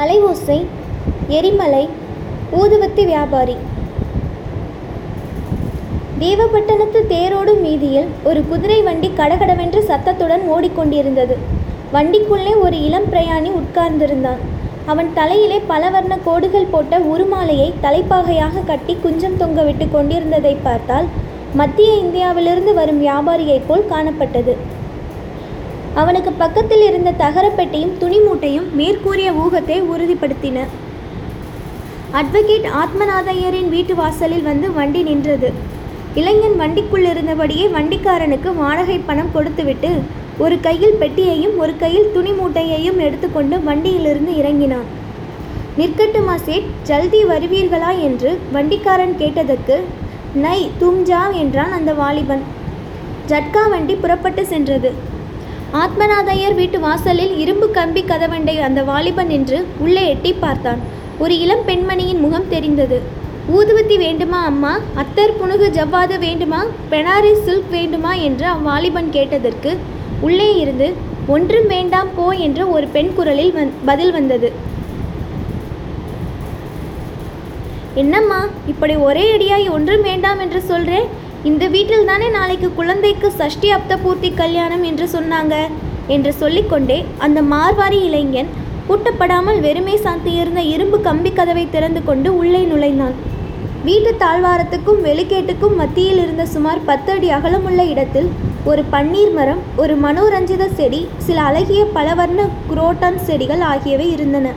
அலைவோசை எரிமலை ஊதுவத்தி வியாபாரி. தேவப்பட்டணத்து தேரோடும் வீதியில் ஒரு குதிரை வண்டி கடகடவென்று சத்தத்துடன் ஓடிக்கொண்டிருந்தது. வண்டிக்குள்ளே ஒரு இளம் பிரயாணி உட்கார்ந்திருந்தான். அவன் தலையிலே பலவர்ண கோடுகள் போட்ட உருமாலையை தலைப்பாகையாக கட்டி குஞ்சம் தொங்கவிட்டு கொண்டிருந்ததை பார்த்தால் மத்திய இந்தியாவிலிருந்து வரும் வியாபாரியைப் போல் காணப்பட்டது. அவனுக்கு பக்கத்தில் இருந்த தகரப்பெட்டியும் துணி மூட்டையும் மேற்கூறிய ஊகத்தை உறுதிப்படுத்தின. அட்வொகேட் ஆத்மநாதையரின் வீட்டு வாசலில் வந்து வண்டி நின்றது. இளைஞன் வண்டிக்குள் இருந்தபடியே வண்டிக்காரனுக்கு வாடகை பணம் கொடுத்துவிட்டு ஒரு கையில் பெட்டியையும் ஒரு கையில் துணி மூட்டையையும் எடுத்துக்கொண்டு வண்டியிலிருந்து இறங்கினான். நிற்கட்டுமா சேட் ஜல்தி வருவீர்களா? என்று வண்டிக்காரன் கேட்டதற்கு நை தும் என்றான் அந்த வாலிபன். ஜட்கா வண்டி புறப்பட்டு சென்றது. ஆத்மநாதையர் வீட்டு வாசலில் இரும்பு கம்பி கதவண்டை அந்த வாலிபன் நின்று உள்ளே எட்டி பார்த்தான். ஒரு இளம் பெண்மணியின் முகம் தெரிந்தது. ஊதுவத்தி வேண்டுமா அம்மா? அத்தர் புனுகு ஜவ்வாது வேண்டுமா? பெனாரி சில்க் வேண்டுமா? என்று அவ்வாலிபன் கேட்டதற்கு உள்ளே இருந்து ஒன்றும் வேண்டாம் போ என்று ஒரு பெண் குரலில் வந் பதில் வந்தது. என்னம்மா இப்படி ஒரே அடியாய் ஒன்றும் வேண்டாம் என்று சொல்கிறேன் இந்த வீட்டில் தானே நாளைக்கு குழந்தைக்கு சஷ்டி அப்த பூர்த்தி கல்யாணம் என்று சொன்னாங்க என்று சொல்லிக்கொண்டே அந்த மார்வாரி இளைஞன் பூட்டப்படாமல் வெறுமே சாத்தியிருந்த இரும்பு கம்பி கதவை திறந்து கொண்டு உள்ளே நுழைந்தான். வீட்டு தாழ்வாரத்துக்கும் வெளிக்கேட்டுக்கும் மத்தியில் இருந்த சுமார் பத்து அடி அகலமுள்ள இடத்தில் ஒரு பன்னீர் மரம் ஒரு மனோரஞ்சித செடி சில அழகிய பலவர்ண குரோட்டன் செடிகள் ஆகியவை இருந்தன.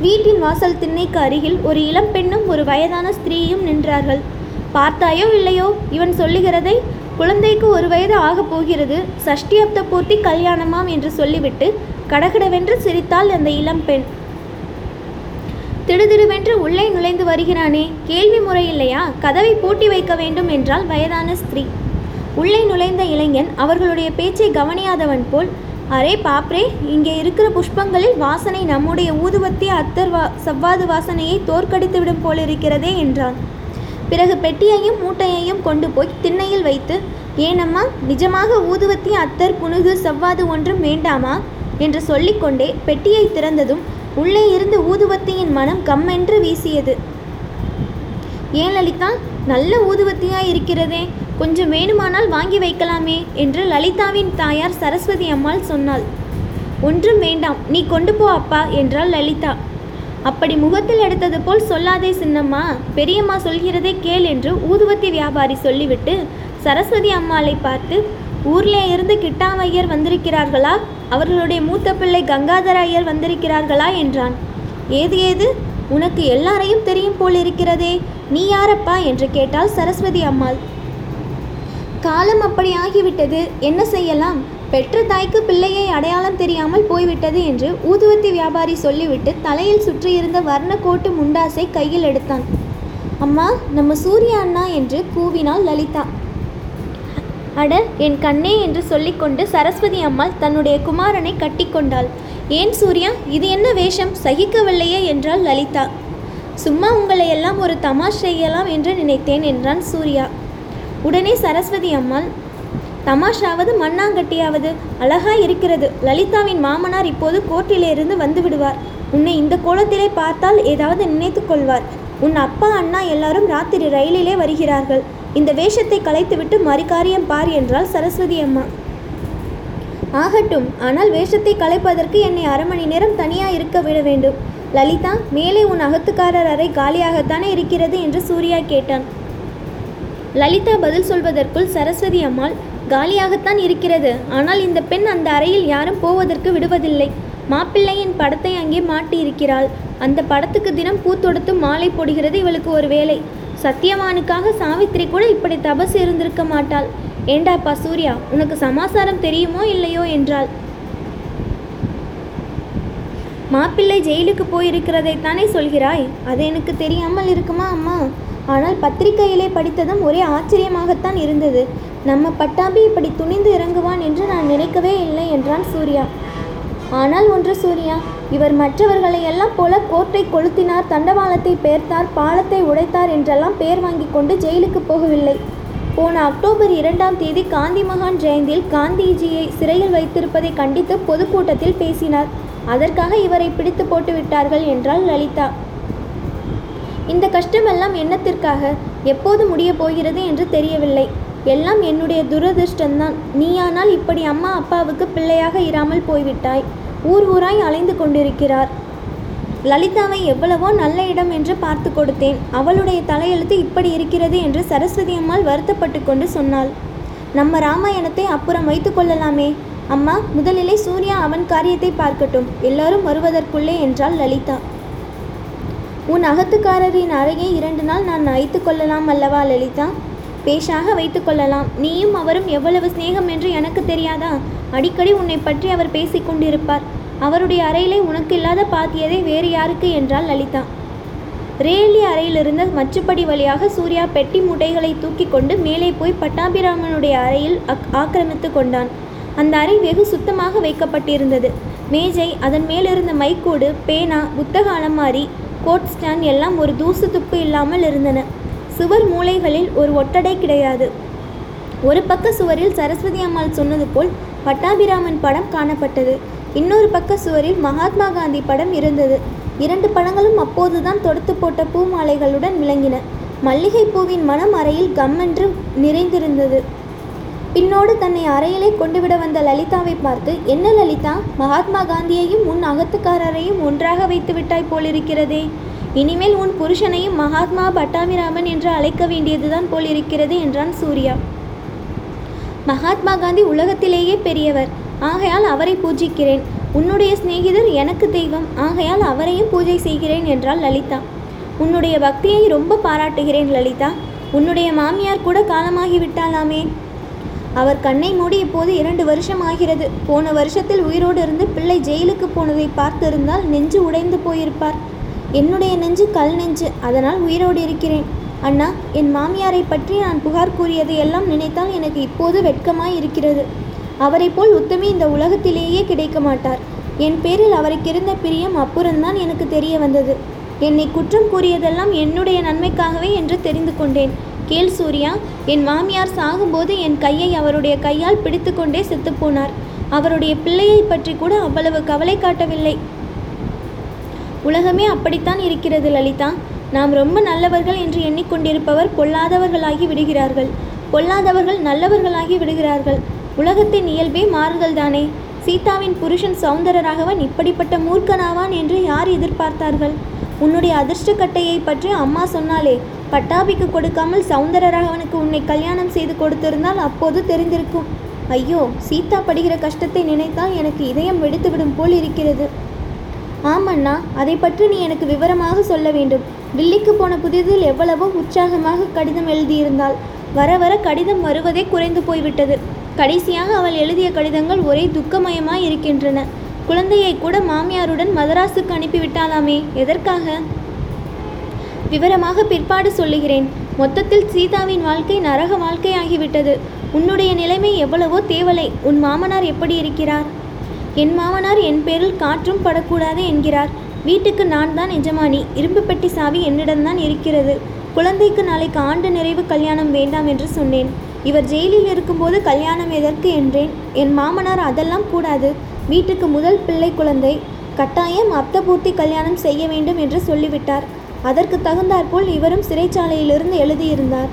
வீட்டின் வாசல் திண்ணைக்கு அருகில் ஒரு இளம் பெண்ணும் ஒரு வயதான ஸ்திரீயும் நின்றார்கள். பார்த்தாயோ இல்லையோ இவன் சொல்லுகிறதை குழந்தைக்கு ஒரு வயது ஆகப் போகிறது. சஷ்டி அப்த பூர்த்தி கல்யாணமாம் என்று சொல்லிவிட்டு கடகடவென்று சிரித்தாள் அந்த இளம் பெண். திடுதிடுவென்று உள்ளே நுழைந்து வருகிறானே. கேள்வி முறை இல்லையா? கதவை பூட்டி வைக்க வேண்டும் என்றால் வயதான ஸ்திரீ. உள்ளே நுழைந்த இளைஞன் அவர்களுடைய பேச்சை கவனியாதவன் போல் அரே பாப்ரே இங்கே இருக்கிற புஷ்பங்களில் வாசனை நம்முடைய ஊதுவத்தி அத்தர் வா செவ்வாது வாசனையை தோற்கடித்து விடும் போலிருக்கிறதே என்றான். பிறகு பெட்டியையும் மூட்டையையும் கொண்டு போய் திண்ணையில் வைத்து ஏனம்மா நிஜமாக ஊதுவத்தி அத்தர் புனுகு செவ்வாது ஒன்றும் வேண்டாமா? என்று சொல்லிக்கொண்டே பெட்டியை திறந்ததும் உள்ளே இருந்து ஊதுவத்தியின் மனம் கம்மென்று வீசியது. ஏன் லலிதா நல்ல ஊதுவத்தியாய் இருக்கிறதே. கொஞ்சம் வேணுமானால் வாங்கி வைக்கலாமே என்று லலிதாவின் தாயார் சரஸ்வதி அம்மாள் சொன்னாள். ஒன்றும் வேண்டாம் நீ கொண்டு போ அப்பா என்றாள் லலிதா. அப்படி முகத்தில் எடுத்தது போல் சொல்லாதே சின்னம்மா. பெரியம்மா சொல்கிறதே கேள் என்று ஊதுவத்தி வியாபாரி சொல்லிவிட்டு சரஸ்வதி அம்மாளை பார்த்து ஊர்லே இருந்து கிட்டாமையர் வந்திருக்கிறார்களா? அவர்களுடைய மூத்த பிள்ளை கங்காதர ஐயர் வந்திருக்கிறார்களா? என்றான். ஏது ஏது? உனக்கு எல்லாரையும் தெரியும் போல் இருக்கிறதே. நீ யாரப்பா? என்று கேட்டாள் சரஸ்வதி அம்மாள். காலம் அப்படி ஆகிவிட்டது என்ன செய்யலாம்? பெற்ற தாய்க்கு பிள்ளையை அடையாளம் தெரியாமல் போய்விட்டது என்று ஊதுவத்தி வியாபாரி சொல்லிவிட்டு தலையில் சுற்றியிருந்த வர்ண கோட்டு முண்டாசை கையில் எடுத்தான். அம்மா நம்ம சூர்யா அண்ணா என்று கூவினாள் லலிதா. அட என் கண்ணே என்று சொல்லிக்கொண்டு சரஸ்வதி அம்மாள் தன்னுடைய குமாரனை கட்டிக்கொண்டாள் ஏன் சூர்யா இது என்ன வேஷம்? சகிக்கவில்லையே என்றாள் லலிதா. சும்மா உங்களை எல்லாம் ஒரு தமாஷ் செய்யலாம் என்று நினைத்தேன் என்றான் சூர்யா. உடனே சரஸ்வதி அம்மாள் தமாஷாவது மண்ணாங்கட்டியாவது அழகாய் இருக்கிறது. லலிதாவின் மாமனார் இப்போது கோர்ட்டிலிருந்து வந்து விடுவார் உன்னை இந்த கோலத்திலே பார்த்தால் ஏதாவது நினைத்து கொள்வார். உன் அப்பா அண்ணா எல்லாரும் ராத்திரி ரயிலிலே வருகிறார்கள். இந்த வேஷத்தை கலைத்துவிட்டு மறுகாரியம் பார் என்றாள் சரஸ்வதி அம்மா. ஆகட்டும் ஆனால் வேஷத்தை கலைப்பதற்கு என்னை அரை மணி நேரம் தனியாக இருக்க விட வேண்டும். லலிதா மேலே உன் அகத்துக்காரர் அறை காலியாகத்தானே இருக்கிறது என்று சூர்யா கேட்டான். லலிதா பதில் சொல்வதற்குள் சரஸ்வதி அம்மாள் காலியாகத்தான் இருக்கிறது. ஆனால் இந்த பெண் அந்த அறையில் யாரும் போவதற்கு விடுவதில்லை. மாப்பிள்ளையின் படத்தை அங்கே மாட்டியிருக்கிறாள். அந்த படத்துக்கு தினம் பூத்தொடுத்து மாலை போடுகிறது இவளுக்கு ஒரு வேலை. சத்தியவானுக்காக சாவித்திரி கூட இப்படி தபசு இருந்திருக்க மாட்டாள். ஏண்டாப்பா சூர்யா உனக்கு சமாசாரம் தெரியுமோ இல்லையோ என்றாள். மாப்பிள்ளை ஜெயிலுக்கு போயிருக்கிறதைத்தானே சொல்கிறாய்? அது எனக்கு தெரியாமல் இருக்குமா அம்மா? ஆனால் பத்திரிகையிலே படித்ததும் ஒரே ஆச்சரியமாகத்தான் இருந்தது. நம்ம பட்டாபி இப்படி துணிந்து இறங்குவான் என்று நான் நினைக்கவே இல்லை என்றான் சூர்யா. ஆனால் ஒன்று சூர்யா இவர் மற்றவர்களை எல்லாம் போல கோர்ட்டை கொளுத்தினார் தண்டவாளத்தை பெயர்த்தார் பாலத்தை உடைத்தார் என்றெல்லாம் பெயர் வாங்கி கொண்டு ஜெயிலுக்கு போகவில்லை. போன அக்டோபர் இரண்டாம் தேதி காந்தி மகான் ஜெயந்தியில் காந்திஜியை சிறையில் வைத்திருப்பதை கண்டித்து பொதுக்கூட்டத்தில் பேசினார். அதற்காக இவரை பிடித்து போட்டு விட்டார்கள் என்றாள் லலிதா. இந்த கஷ்டமெல்லாம் என்னத்திற்காக? எப்போது முடியப் போகிறது என்று தெரியவில்லை. எல்லாம் என்னுடைய துரதிர்ஷ்டம்தான். நீயானால் இப்படி அம்மா அப்பாவுக்கு பிள்ளையாக இராமல் போய்விட்டாய். ஊர் ஊராய் அலைந்து கொண்டிருக்கிறார். லலிதாவை எவ்வளவோ நல்ல இடம் என்று பார்த்து கொடுத்தேன். அவளுடைய தலையெழுத்து இப்படி இருக்கிறது என்று சரஸ்வதி அம்மாள் வருத்தப்பட்டு கொண்டு சொன்னாள். நம்ம ராமாயணத்தை அப்புறம் வைத்து கொள்ளலாமே. அம்மா முதலிலே சூர்யா அவன் காரியத்தை பார்க்கட்டும். எல்லாரும் வருவதற்குள்ளே என்றாள் லலிதா. உன் அகத்துக்காரரின் அறையை இரண்டு நாள் நான் அழைத்து கொள்ளலாம் அல்லவா லலிதா? பேஷாக வைத்து கொள்ளலாம். நீயும் அவரும் எவ்வளவு சிநேகம் என்று எனக்கு தெரியாதா? அடிக்கடி உன்னை பற்றி அவர் பேசிக் கொண்டிருப்பார். அவருடைய அறையிலே உனக்கு இல்லாத பாத்தியதை வேறு யாருக்கு என்றாள் லலிதா. ரேலி அறையிலிருந்த மச்சுப்படி வழியாக சூர்யா பெட்டி மூட்டைகளை தூக்கி கொண்டு மேலே போய் பட்டாபிராமனுடைய அறையில் அக் ஆக்கிரமித்து கொண்டான். அந்த அறை வெகு சுத்தமாக வைக்கப்பட்டிருந்தது. மேஜை அதன் மேலிருந்த மைக்கூடு பேனா புத்தக அலமாரி கோட் ஸ்டாண்ட் எல்லாம் ஒரு தூசு துப்பு இல்லாமல் இருந்தன. சுவர் மூலைகளில் ஒரு ஒட்டடை கிடையாது. ஒரு பக்க சுவரில் சரஸ்வதி அம்மாள் சொன்னது போல் பட்டாபிராமன் படம் காணப்பட்டது. இன்னொரு பக்க சுவரில் மகாத்மா காந்தி படம் இருந்தது. இரண்டு படங்களும் அப்போதுதான் தொடுத்து போட்ட பூ மாலைகளுடன் விளங்கின. மல்லிகை பூவின் மனம் அறையில் கம்மென்று நிறைந்திருந்தது. பின்னோடு தன்னை அறையிலே கொண்டுவிட வந்த லலிதாவை பார்த்து என்ன லலிதா மகாத்மா காந்தியையும் உன் அகத்துக்காரரையும் ஒன்றாக வைத்து விட்டாய் போலிருக்கிறதே. இனிமேல் உன் புருஷனையும் மகாத்மா பட்டாமிராமன் என்று அழைக்க வேண்டியதுதான் போலிருக்கிறது என்றான் சூர்யா. மகாத்மா காந்தி உலகத்திலேயே பெரியவர். ஆகையால் அவரை பூஜிக்கிறேன். உன்னுடைய சிநேகிதர் எனக்கு தெய்வம். ஆகையால் அவரையும் பூஜை செய்கிறேன் என்றாள் லலிதா. உன்னுடைய பக்தியை ரொம்ப பாராட்டுகிறேன் லலிதா. உன்னுடைய மாமியார் கூட காலமாகிவிட்டாலாமே. அவர் கண்ணை மூடி இப்போது இரண்டு வருஷம் ஆகிறது. போன வருஷத்தில் உயிரோடு இருந்து பிள்ளை ஜெயிலுக்கு போனதை பார்த்திருந்தால் நெஞ்சு உடைந்து போயிருப்பார். என்னுடைய நெஞ்சு கல் நெஞ்சு அதனால் உயிரோடு இருக்கிறேன். அண்ணா என் மாமியாரை பற்றி நான் புகார் கூறியதை எல்லாம் நினைத்தால் எனக்கு இப்போது வெட்கமாய் இருக்கிறது. அவரை போல் உத்தமி இந்த உலகத்திலேயே கிடைக்க மாட்டார். என் பேரில் அவருக்கு இருந்த பிரியம் அப்புறம்தான் எனக்கு தெரிய வந்தது. என்னை குற்றம் கூறியதெல்லாம் என்னுடைய நன்மைக்காகவே என்று தெரிந்து கொண்டேன். கேள் சூர்யா என் மாமியார் சாகும்போது என் கையை அவருடைய கையால் பிடித்துக்கொண்டே செத்துப்போனார் அவருடைய பிள்ளையை பற்றி கூட அவ்வளவு கவலை காட்டவில்லை. உலகமே அப்படித்தான் இருக்கிறது லலிதா. நாம் ரொம்ப நல்லவர்கள் என்று எண்ணிக்கொண்டிருப்பவர் பொல்லாதவர்களாகி விடுகிறார்கள். பொல்லாதவர்கள் நல்லவர்களாகி விடுகிறார்கள். உலகத்தின் இயல்பே மாறுதல்தானே. சீதாவின் புருஷன் சௌந்தரராகவன் இப்படிப்பட்ட மூர்க்கனாவான் என்று யார் எதிர்பார்த்தார்கள்? உன்னுடைய அதிர்ஷ்டக்கட்டையை பற்றி அம்மா சொன்னாலே பட்டாபிக்கு கொடுக்காமல் சௌந்தரராகவனுக்கு உன்னை கல்யாணம் செய்து கொடுத்திருந்தால் அப்போது தெரிந்திருக்கும். ஐயோ சீதா படுகிற கஷ்டத்தை நினைத்தால் எனக்கு இதயம் வெடித்துவிடும் போல் இருக்கிறது. ஆமண்ணா அதை பற்றி நீ எனக்கு விவரமாக சொல்ல வேண்டும். டில்லிக்கு போன புதிதில் எவ்வளவோ உற்சாகமாக கடிதம் எழுதியிருந்தாள். வர வர கடிதம் வருவதே குறைந்து போய்விட்டது. கடைசியாக அவள் எழுதிய கடிதங்கள் ஒரே துக்கமயமாய் இருக்கின்றன. குழந்தையை கூட மாமியாருடன் மதராஸுக்கு அனுப்பிவிட்டாலாமே? எதற்காக? விவரமாக பிற்பாடு சொல்லுகிறேன். மொத்தத்தில் சீதாவின் வாழ்க்கை நரக வாழ்க்கையாகிவிட்டது. உன்னுடைய நிலைமை எவ்வளவோ தேவலை. உன் மாமனார் எப்படி இருக்கிறார்? என் மாமனார் என் பேரில் காற்றும் படக்கூடாது என்கிறார். வீட்டுக்கு நான் தான் எஜமானி. இரும்பு பெட்டி சாவி என்னிடம்தான் இருக்கிறது. குழந்தைக்கு நாளைக்கு ஆண்டு நிறைவு கல்யாணம் வேண்டாம் என்று சொன்னேன். இவர் ஜெயிலில் இருக்கும்போது கல்யாணம் எதற்கு என்றேன். என் மாமனார் அதெல்லாம் கூடாது. வீட்டுக்கு முதல் பிள்ளை குழந்தை. கட்டாயம் அப்தபூர்த்தி கல்யாணம் செய்ய வேண்டும் என்று சொல்லிவிட்டார். அதற்கு தகுந்தாற்போல் இவரும் சிறைச்சாலையிலிருந்து எழுதியிருந்தார்.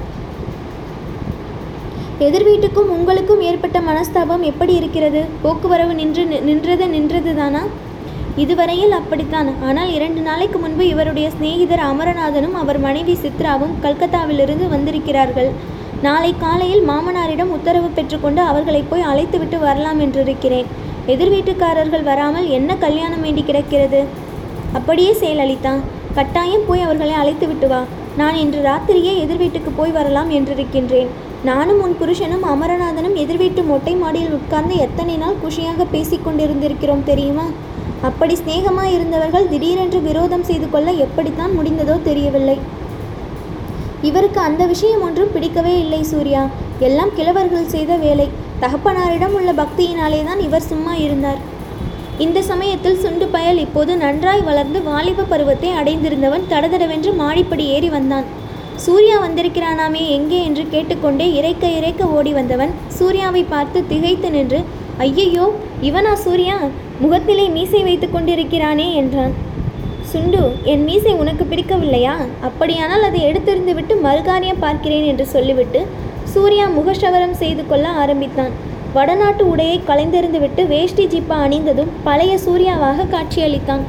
எதிர் வீட்டுக்கும் உங்களுக்கும் ஏற்பட்ட மனஸ்தாபம் எப்படி இருக்கிறது? போக்குவரவு நின்று நின்றது நின்றது தானா இதுவரையில் அப்படித்தான். ஆனால் இரண்டு நாளைக்கு முன்பு இவருடைய சிநேகிதர் அமரநாதனும் அவர் மனைவி சித்ராவும் கல்கத்தாவிலிருந்து வந்திருக்கிறார்கள். நாளை காலையில் மாமனாரிடம் உத்தரவு பெற்றுக்கொண்டு அவர்களை போய் அழைத்துவிட்டு வரலாம் என்றிருக்கிறேன். எதிர் வீட்டுக்காரர்கள் வராமல் என்ன கல்யாணம் வேண்டி கிடக்கிறது? அப்படியே செயலளித்தா கட்டாயம் போய் அவர்களை அழைத்து விட்டு வா. நான் இன்று ராத்திரியே எதிர் வீட்டுக்கு போய் வரலாம் என்றிருக்கின்றேன். நானும் உன் புருஷனும் அமரநாதனும் எதிர் வீட்டு மொட்டை மாடியில் உட்கார்ந்து எத்தனை நாள் குஷியாக பேசிக் கொண்டிருந்திருக்கிறோம் தெரியுமா? அப்படி சிநேகமாக இருந்தவர்கள் திடீரென்று விரோதம் செய்து கொள்ள எப்படித்தான் முடிந்ததோ தெரியவில்லை. இவருக்கு அந்த விஷயம் ஒன்றும் பிடிக்கவே இல்லை சூர்யா. எல்லாம் கிழவர்கள் செய்த வேலை. தகப்பனாரிடம் உள்ள பக்தியினாலே தான் இவர் சும்மா இருந்தார். இந்த சமயத்தில் சுண்டு பயல் இப்போது நன்றாய் வளர்ந்து வாலிப பருவத்தை அடைந்திருந்தவன் தடதடவென்று மாடிப்படி ஏறி வந்தான். சூர்யா வந்திருக்கிறானாமே எங்கே என்று கேட்டுக்கொண்டே இறைக்க இறைக்க ஓடி வந்தவன் சூர்யாவை பார்த்து திகைத்து நின்று ஐயையோ இவனா சூர்யா? முகத்திலே மீசை வைத்து கொண்டிருக்கிறானே என்றான். சுண்டு என் மீசை உனக்கு பிடிக்கவில்லையா? அப்படியானால் அதை எடுத்தெறிந்து விட்டு மறுகாரியம் பார்க்கிறேன் என்று சொல்லிவிட்டு சூர்யா முகஷவரம் செய்து கொள்ள ஆரம்பித்தான். வடநாட்டு உடையை களைந்தெறிந்துவிட்டு வேஷ்டி ஜிப்பா அணிந்ததும் பழைய சூர்யாவாக காட்சியளித்தான்.